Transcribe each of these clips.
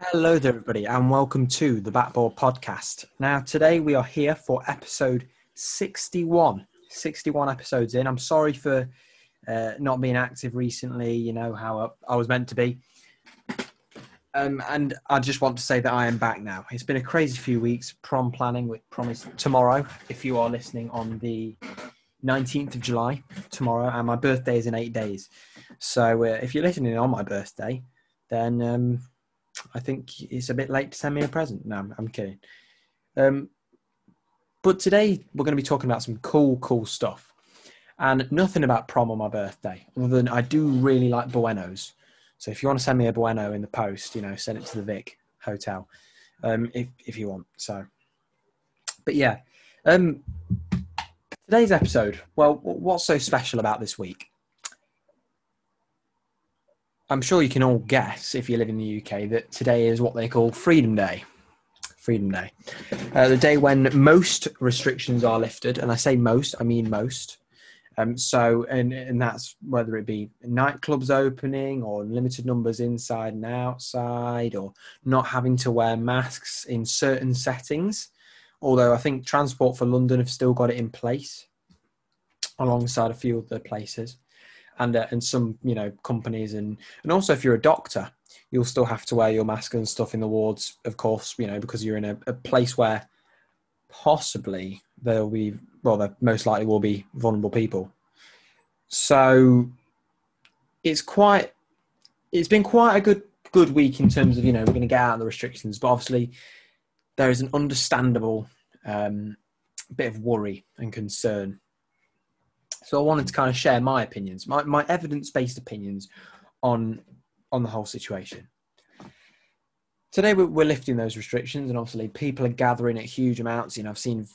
Hello there, everybody, and welcome to the Backboard Podcast. Now, today we are here for episode 61. 61 episodes in. I'm sorry for uh, not being active recently, you know, how I was meant to be. Um, and I just want to say that I am back now. It's been a crazy few weeks, prom planning with promise tomorrow, if you are listening on the 19th of July, tomorrow, and my birthday is in eight days. So uh, if you're listening on my birthday, then um, I think it's a bit late to send me a present. No, I'm, kidding. Um, but today we're going to be talking about some cool, cool stuff. And nothing about prom on my birthday, other than I do really like Buenos. So if you want to send me a Bueno in the post, you know, send it to the Vic Hotel um, if, if you want. So, but yeah, um, today's episode, well, what's so special about this week? I'm sure you can all guess if you live in the UK that today is what they call Freedom Day. Freedom Day. Uh, the day when most restrictions are lifted, and I say most, I mean most. Um, so, and, and that's whether it be nightclubs opening or limited numbers inside and outside, or not having to wear masks in certain settings. Although I think Transport for London have still got it in place alongside a few other places and uh, and some you know companies and and also if you're a doctor you'll still have to wear your mask and stuff in the wards of course you know because you're in a, a place where possibly there'll be well there most likely will be vulnerable people. So it's quite it's been quite a good good week in terms of you know we're going to get out of the restrictions but obviously there is an understandable um, bit of worry and concern so I wanted to kind of share my opinions, my, my evidence based opinions on on the whole situation. Today we're, lifting those restrictions, and obviously people are gathering at huge amounts. You know, I've seen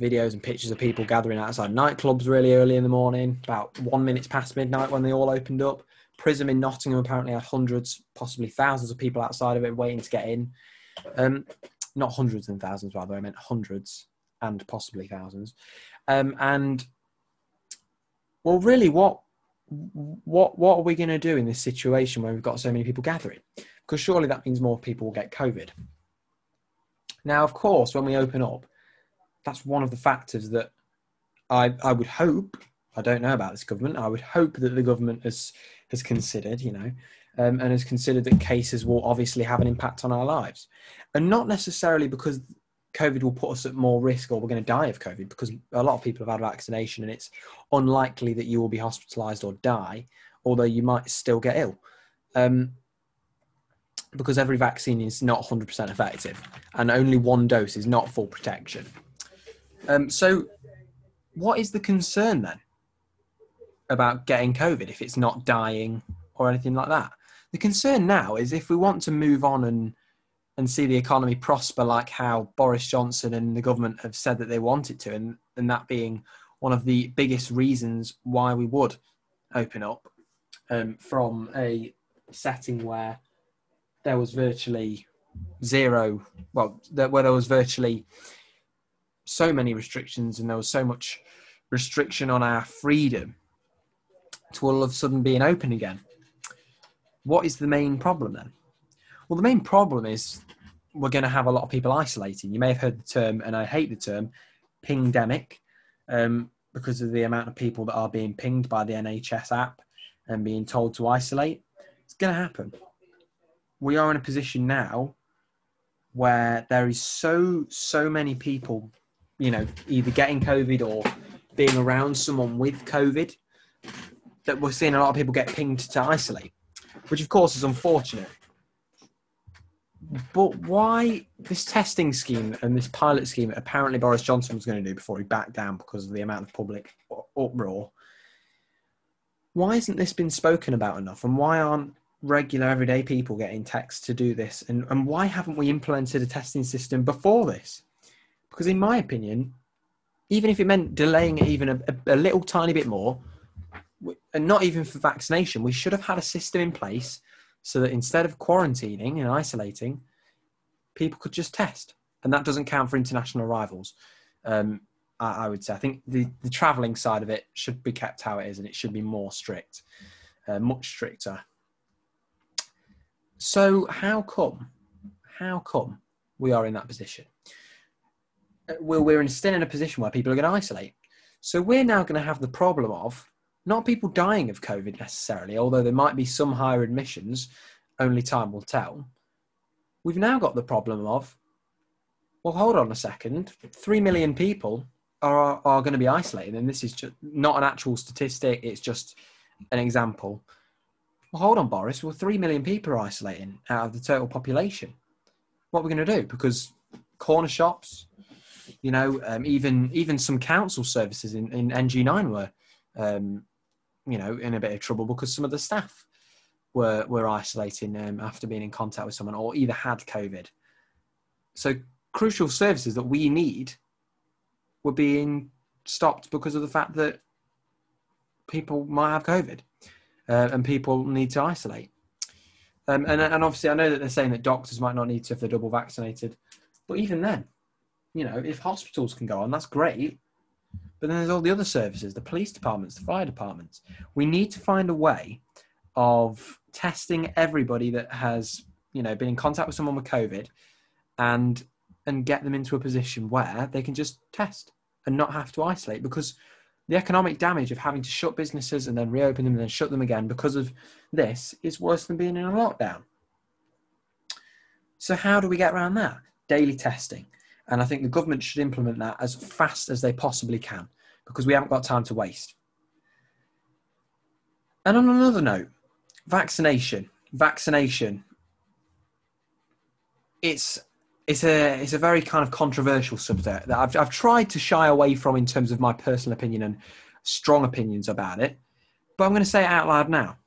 videos and pictures of people gathering outside nightclubs really early in the morning, about one minute past midnight when they all opened up. Prism in Nottingham apparently had hundreds, possibly thousands of people outside of it waiting to get in. Um, not hundreds and thousands, rather, I meant hundreds and possibly thousands. Um, and well, really, what what what are we going to do in this situation where we've got so many people gathering? Because surely that means more people will get COVID. Now, of course, when we open up, that's one of the factors that I I would hope. I don't know about this government. I would hope that the government has has considered, you know, um, and has considered that cases will obviously have an impact on our lives, and not necessarily because COVID will put us at more risk or we're going to die of COVID because a lot of people have had vaccination and it's unlikely that you will be hospitalized or die, although you might still get ill. Um, because every vaccine is not 100% effective and only one dose is not full protection. Um, so, what is the concern then about getting COVID if it's not dying or anything like that? The concern now is if we want to move on and and see the economy prosper like how Boris Johnson and the government have said that they want it to, and, and that being one of the biggest reasons why we would open up um, from a setting where there was virtually zero, well, where there was virtually so many restrictions and there was so much restriction on our freedom to all of a sudden being open again. What is the main problem then? Well, the main problem is we're going to have a lot of people isolating. You may have heard the term, and I hate the term, pingdemic, um, because of the amount of people that are being pinged by the NHS app and being told to isolate. It's going to happen. We are in a position now where there is so so many people, you know, either getting COVID or being around someone with COVID that we're seeing a lot of people get pinged to isolate, which of course is unfortunate but why this testing scheme and this pilot scheme apparently Boris Johnson was going to do before he backed down because of the amount of public uproar? Why hasn't this been spoken about enough? And why aren't regular everyday people getting texts to do this? And, and why haven't we implemented a testing system before this? Because, in my opinion, even if it meant delaying it even a, a, a little tiny bit more, and not even for vaccination, we should have had a system in place so that instead of quarantining and isolating, people could just test. And that doesn't count for international arrivals. Um, I, I, would say. I think the, the travelling side of it should be kept how it is and it should be more strict, uh, much stricter. So, how come how come we are in that position? Uh, Well, we're in, still in a position where people are going to isolate. So we're now going to have the problem of not people dying of COVID necessarily, although there might be some higher admissions, only time will tell. We've now got the problem of, well, hold on a second, three million people are, are going to be isolated, and this is just not an actual statistic, it's just an example. Well, hold on, Boris, well, three million people are isolating out of the total population. What are we going to do? Because corner shops, you know, um, even even some council services in, in NG9 were, um, you know, in a bit of trouble because some of the staff were were isolating um, after being in contact with someone or either had COVID. So crucial services that we need were being stopped because of the fact that people might have COVID uh, and people need to isolate. Um, and, and obviously, I know that they're saying that doctors might not need to if they're double vaccinated, but even then, you know, if hospitals can go on, that's great. But then there's all the other services, the police departments, the fire departments. We need to find a way of testing everybody that has, you know, been in contact with someone with COVID and and get them into a position where they can just test and not have to isolate because the economic damage of having to shut businesses and then reopen them and then shut them again because of this is worse than being in a lockdown. So how do we get around that? Daily testing. And I think the government should implement that as fast as they possibly can because we haven't got time to waste. And on another note, vaccination. Vaccination. It's it's a it's a very kind of controversial subject that I've I've tried to shy away from in terms of my personal opinion and strong opinions about it, but I'm going to say it out loud now.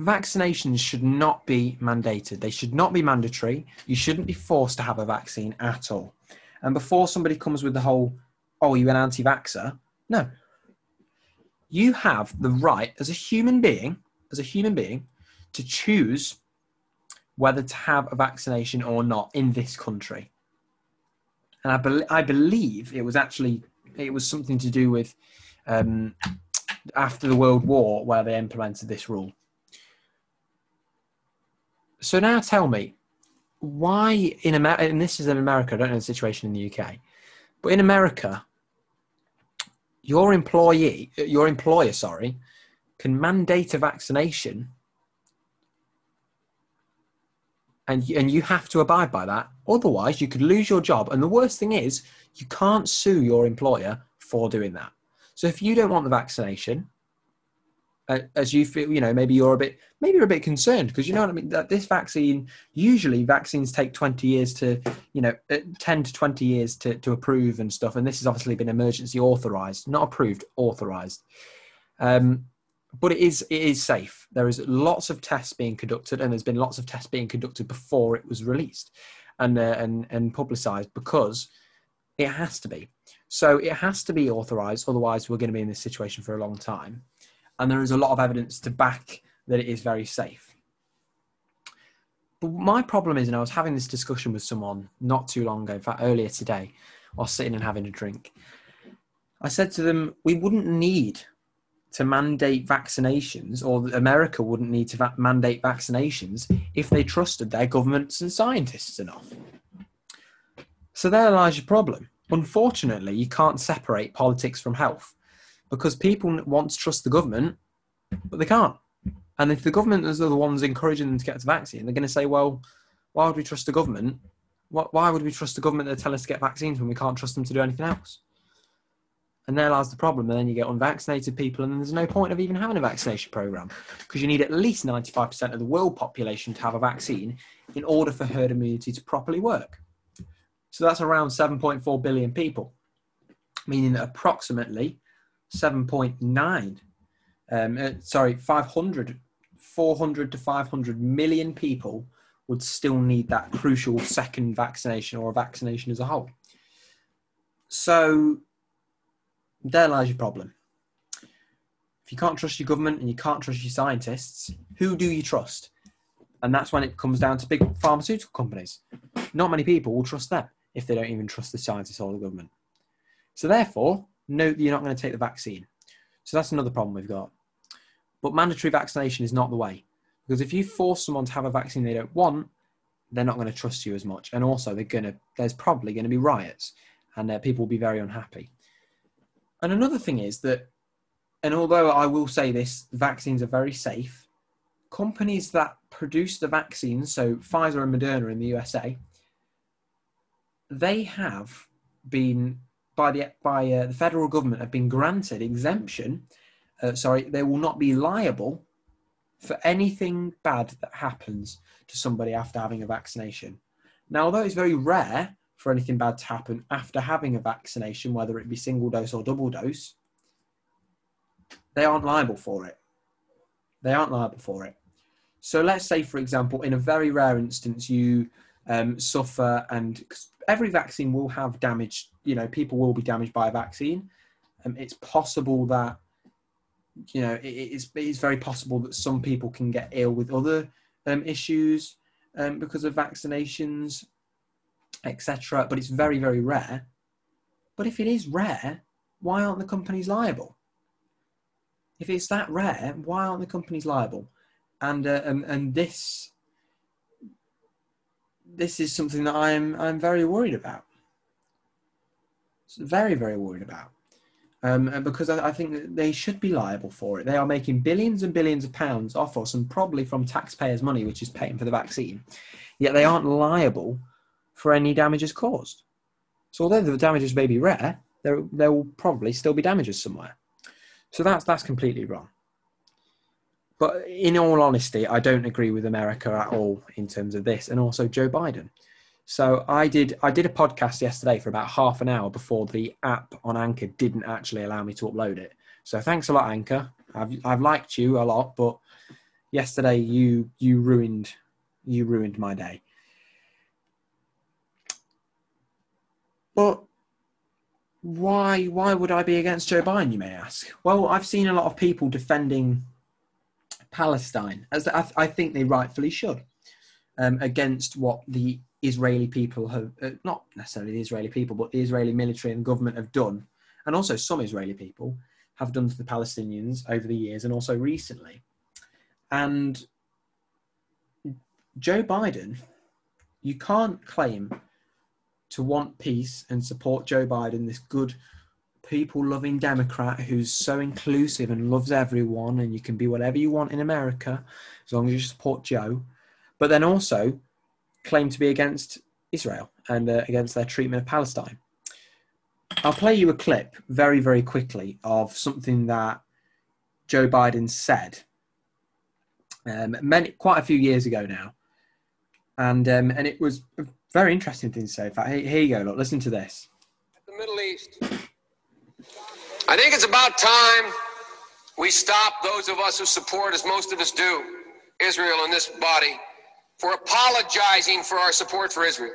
Vaccinations should not be mandated. They should not be mandatory. You shouldn't be forced to have a vaccine at all. And before somebody comes with the whole, oh, you're an anti-vaxxer? No. You have the right as a human being, as a human being, to choose whether to have a vaccination or not in this country. And I, be- I believe it was actually it was something to do with um, after the World War where they implemented this rule. So now tell me, why in America, and this is in America, I don't know the situation in the UK, but in America, your employee, your employer, sorry, can mandate a vaccination and and you have to abide by that. Otherwise, you could lose your job. And the worst thing is, you can't sue your employer for doing that. So if you don't want the vaccination, as you feel, you know, maybe you're a bit, maybe you're a bit concerned because you know what I mean. That this vaccine, usually vaccines take 20 years to, you know, uh, 10 to 20 years to to approve and stuff. And this has obviously been emergency authorized, not approved, authorized. Um, but it is it is safe. There is lots of tests being conducted, and there's been lots of tests being conducted before it was released and uh, and and publicised because it has to be. So it has to be authorised, otherwise we're going to be in this situation for a long time. And there is a lot of evidence to back that it is very safe. But my problem is, and I was having this discussion with someone not too long ago, in fact earlier today, while sitting and having a drink. I said to them, we wouldn't need to mandate vaccinations, or America wouldn't need to va- mandate vaccinations if they trusted their governments and scientists enough. So there lies your problem. Unfortunately, you can't separate politics from health because people want to trust the government, but they can't. And if the government is the ones encouraging them to get the vaccine, they're going to say, well, why would we trust the government? Why would we trust the government that tell us to get vaccines when we can't trust them to do anything else? And there lies the problem. And then you get unvaccinated people, and there's no point of even having a vaccination program because you need at least 95% of the world population to have a vaccine in order for herd immunity to properly work. So that's around 7.4 billion people, meaning that approximately 7.9, um, uh, sorry, 500, 400 to 500 million people would still need that crucial second vaccination or a vaccination as a whole. So there lies your problem. If you can't trust your government and you can't trust your scientists, who do you trust? And that's when it comes down to big pharmaceutical companies. Not many people will trust them if they don't even trust the scientists or the government. So therefore, no, you're not going to take the vaccine. So that's another problem we've got. But mandatory vaccination is not the way. Because if you force someone to have a vaccine they don't want, they're not going to trust you as much. And also, they're going to, there's probably going to be riots and uh, people will be very unhappy. And another thing is that, and although I will say this, vaccines are very safe, companies that produce the vaccines, so Pfizer and Moderna in the USA, they have been by the by uh, the federal government have been granted exemption. Uh, sorry, they will not be liable for anything bad that happens to somebody after having a vaccination. Now, although it's very rare for anything bad to happen after having a vaccination, whether it be single dose or double dose, they aren't liable for it. They aren't liable for it. So let's say, for example, in a very rare instance, you um, suffer, and every vaccine will have damage. You know, people will be damaged by a vaccine. Um, it's possible that you know it, it's it's very possible that some people can get ill with other um, issues um, because of vaccinations, etc. But it's very very rare. But if it is rare, why aren't the companies liable? If it's that rare, why aren't the companies liable? and uh, and, and this this is something that I'm I'm very worried about. Very very worried about. Um, because I, I, think that they should be liable for it. They are making billions and billions of pounds off us, and probably from taxpayers' money, which is paying for the vaccine. Yet they aren't liable for any damages caused. So although the damages may be rare, there there will probably still be damages somewhere. So that's that's completely wrong but in all honesty, I don't agree with America at all in terms of this, and also Joe Biden. So I did I did a podcast yesterday for about half an hour before the app on Anchor didn't actually allow me to upload it. So thanks a lot, Anchor. I've I've liked you a lot, but yesterday you you ruined you ruined my day. But why why would I be against Joe Biden? You may ask. Well, I've seen a lot of people defending Palestine, as I, I think they rightfully should, um, against what the Israeli people have, uh, not necessarily the Israeli people, but the Israeli military and government have done, and also some Israeli people have done to the Palestinians over the years and also recently. And Joe Biden, you can't claim to want peace and support Joe Biden, this good people loving Democrat who's so inclusive and loves everyone, and you can be whatever you want in America as long as you support Joe, but then also claim to be against Israel and uh, against their treatment of Palestine. I'll play you a clip very, very quickly of something that Joe Biden said um, many, quite a few years ago now. And, um, and it was a very interesting thing to say. In fact, here, here you go. Look, listen to this. The Middle East I think it's about time we stop those of us who support, as most of us do, Israel in this body, for apologizing for our support for Israel.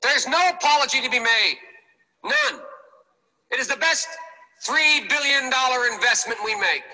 There's no apology to be made. None. It is the best $3 billion investment we make.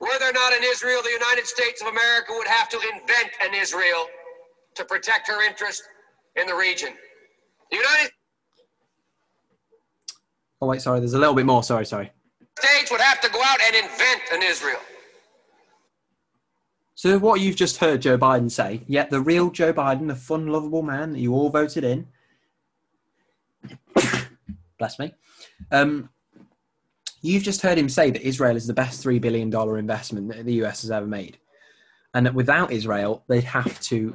Were there not an Israel, the United States of America would have to invent an Israel to protect her interest in the region. The United Oh wait, sorry. There's a little bit more. Sorry, sorry. States would have to go out and invent an Israel. So what you've just heard Joe Biden say, yet the real Joe Biden, the fun, lovable man that you all voted in, bless me, um, you've just heard him say that Israel is the best three billion dollar investment that the US has ever made, and that without Israel, they'd have to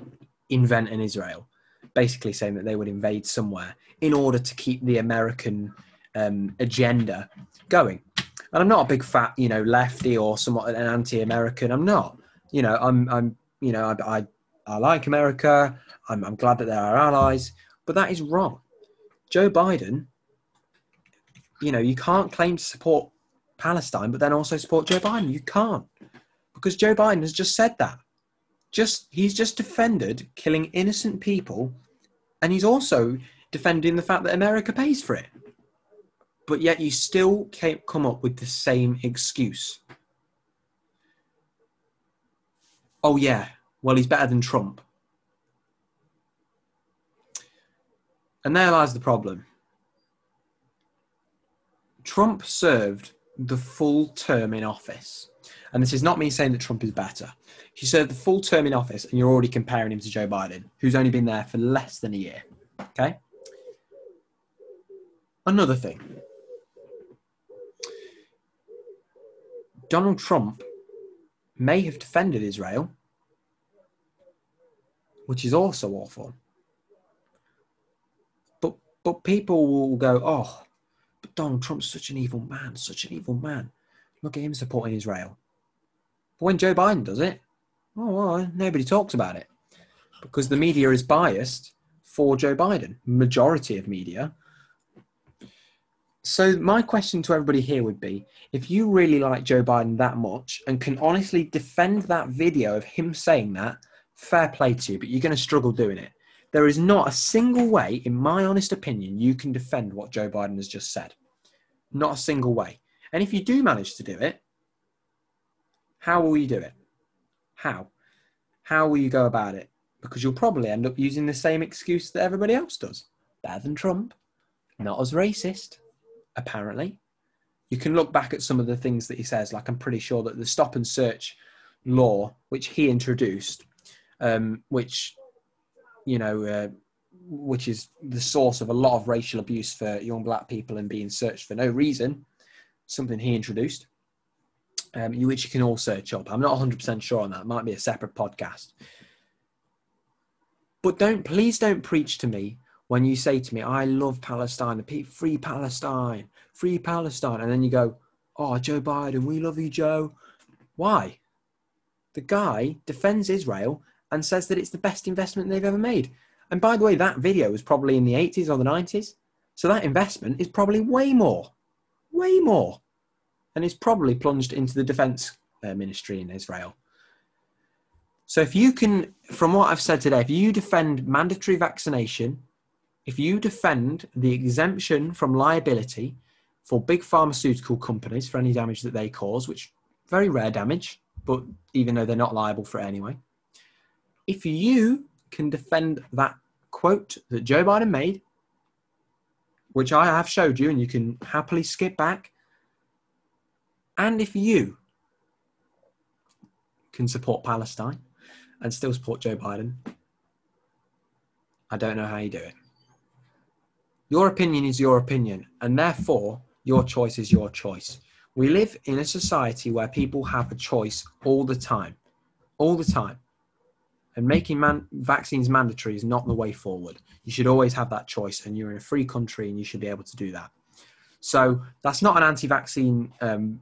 invent an Israel, basically saying that they would invade somewhere in order to keep the American um, agenda going. And I'm not a big fat, you know, lefty or somewhat an anti-American. I'm not. You know, I'm, I'm, you know, I, I, I like America. I'm, I'm glad that they're our allies, but that is wrong. Joe Biden, you know, you can't claim to support Palestine, but then also support Joe Biden. You can't, because Joe Biden has just said that. Just he's just defended killing innocent people, and he's also defending the fact that America pays for it but yet you still can't come up with the same excuse. Oh, yeah, well, he's better than Trump. And there lies the problem. Trump served the full term in office. And this is not me saying that Trump is better. He served the full term in office, and you're already comparing him to Joe Biden, who's only been there for less than a year. Okay? Another thing Donald Trump may have defended Israel, which is also awful. But but people will go, oh, but Donald Trump's such an evil man, such an evil man. Look at him supporting Israel. But when Joe Biden does it, oh, well, nobody talks about it because the media is biased for Joe Biden. Majority of media. So my question to everybody here would be: If you really like Joe Biden that much and can honestly defend that video of him saying that, fair play to you. But you're going to struggle doing it. There is not a single way, in my honest opinion, you can defend what Joe Biden has just said. Not a single way. And if you do manage to do it, how will you do it? How? How will you go about it? Because you'll probably end up using the same excuse that everybody else does. Better than Trump. Not as racist, apparently. You can look back at some of the things that he says, like I'm pretty sure that the stop and search law, which he introduced, um, which, you know, uh, which is the source of a lot of racial abuse for young black people and being searched for no reason, something he introduced, um, which you can all search up. I'm not 100% sure on that. It might be a separate podcast. But don't, please don't preach to me when you say to me, I love Palestine, free Palestine, free Palestine. And then you go, oh, Joe Biden, we love you, Joe. Why? The guy defends Israel and says that it's the best investment they've ever made. And by the way, that video was probably in the 80s or the 90s. So that investment is probably way more, way more. And it's probably plunged into the defense uh, ministry in Israel. So if you can, from what I've said today, if you defend mandatory vaccination, if you defend the exemption from liability for big pharmaceutical companies for any damage that they cause, which very rare damage, but even though they're not liable for it anyway, if you can defend that quote that Joe Biden made, which I have showed you and you can happily skip back, and if you can support Palestine and still support Joe Biden, I don't know how you do it. Your opinion is your opinion, and therefore your choice is your choice. We live in a society where people have a choice all the time, all the time. And making man- vaccines mandatory is not the way forward. You should always have that choice, and you're in a free country, and you should be able to do that. So that's not an anti-vaccine, um,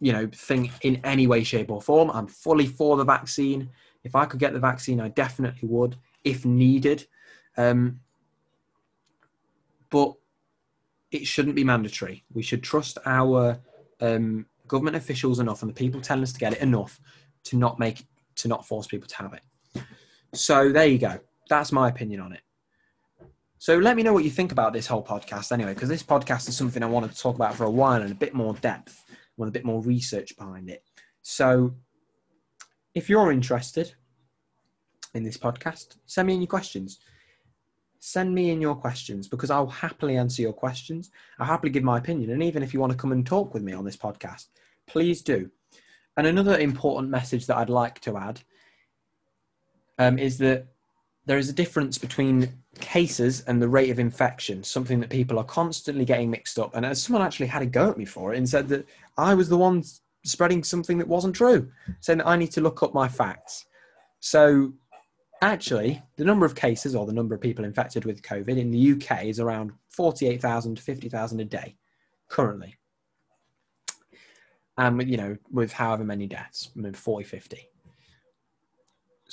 you know, thing in any way, shape, or form. I'm fully for the vaccine. If I could get the vaccine, I definitely would, if needed. Um, but it shouldn't be mandatory. We should trust our um, government officials enough and the people telling us to get it enough to not make to not force people to have it. So there you go. That's my opinion on it. So let me know what you think about this whole podcast anyway, because this podcast is something I wanted to talk about for a while and a bit more depth, with a bit more research behind it. So if you're interested in this podcast, send me your questions. Send me in your questions because I'll happily answer your questions. I'll happily give my opinion. And even if you want to come and talk with me on this podcast, please do. And another important message that I'd like to add um, is that there is a difference between cases and the rate of infection, something that people are constantly getting mixed up. And as someone actually had a go at me for it and said that I was the one spreading something that wasn't true, saying that I need to look up my facts. So actually, the number of cases or the number of people infected with COVID in the UK is around 48,000 to 50,000 a day currently. And, you know, with however many deaths, I mean, 40, 50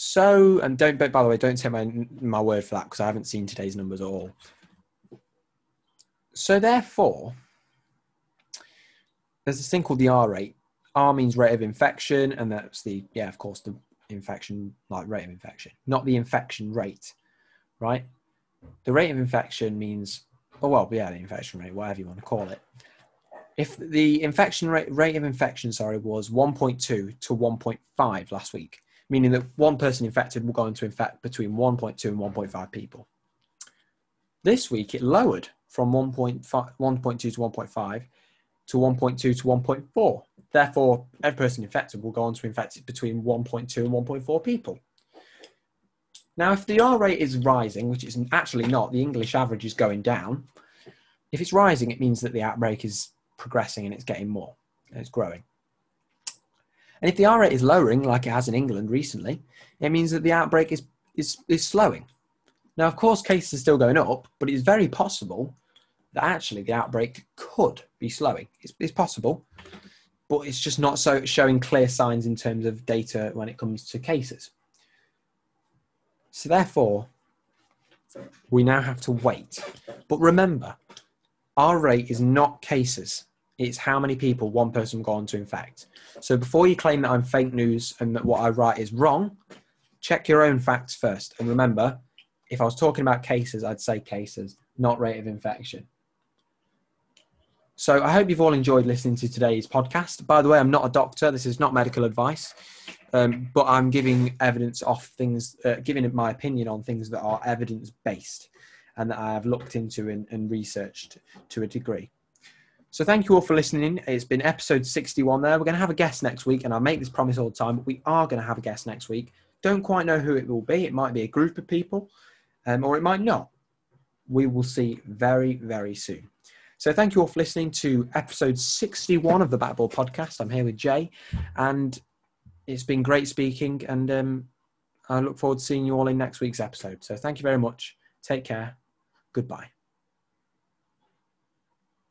so and don't but by the way don't take my my word for that because i haven't seen today's numbers at all. So therefore there's this thing called the r rate r means rate of infection and that's the yeah of course the infection like rate of infection not the infection rate right the rate of infection means oh well yeah the infection rate whatever you want to call it if the infection rate rate of infection sorry was 1.2 to 1.5 last week meaning that one person infected will go on to infect between 1.2 and 1.5 people. This week it lowered from 1.5, 1.2 to 1.5 to 1.2 to 1.4. Therefore, every person infected will go on to infect between 1.2 and 1.4 people. Now, if the R rate is rising, which is actually not, the English average is going down. If it's rising, it means that the outbreak is progressing and it's getting more, it's growing. And if the R rate is lowering, like it has in England recently, it means that the outbreak is, is, is slowing. Now, of course, cases are still going up, but it's very possible that actually the outbreak could be slowing. It's, it's possible, but it's just not so showing clear signs in terms of data when it comes to cases. So therefore, we now have to wait. But remember, R rate is not cases. It's how many people one person will on to infect. So before you claim that I'm fake news and that what I write is wrong, check your own facts first. And remember, if I was talking about cases, I'd say cases, not rate of infection. So I hope you've all enjoyed listening to today's podcast. By the way, I'm not a doctor. This is not medical advice, um, but I'm giving evidence off things, uh, giving my opinion on things that are evidence based and that I have looked into and, and researched to a degree. So thank you all for listening. It's been episode 61 there. We're going to have a guest next week, and I make this promise all the time, but we are going to have a guest next week. Don't quite know who it will be. It might be a group of people, um, or it might not. We will see very, very soon. So thank you all for listening to episode 61 of the Backball podcast. I'm here with Jay, and it's been great speaking, and um, I look forward to seeing you all in next week's episode. So thank you very much. Take care. Goodbye.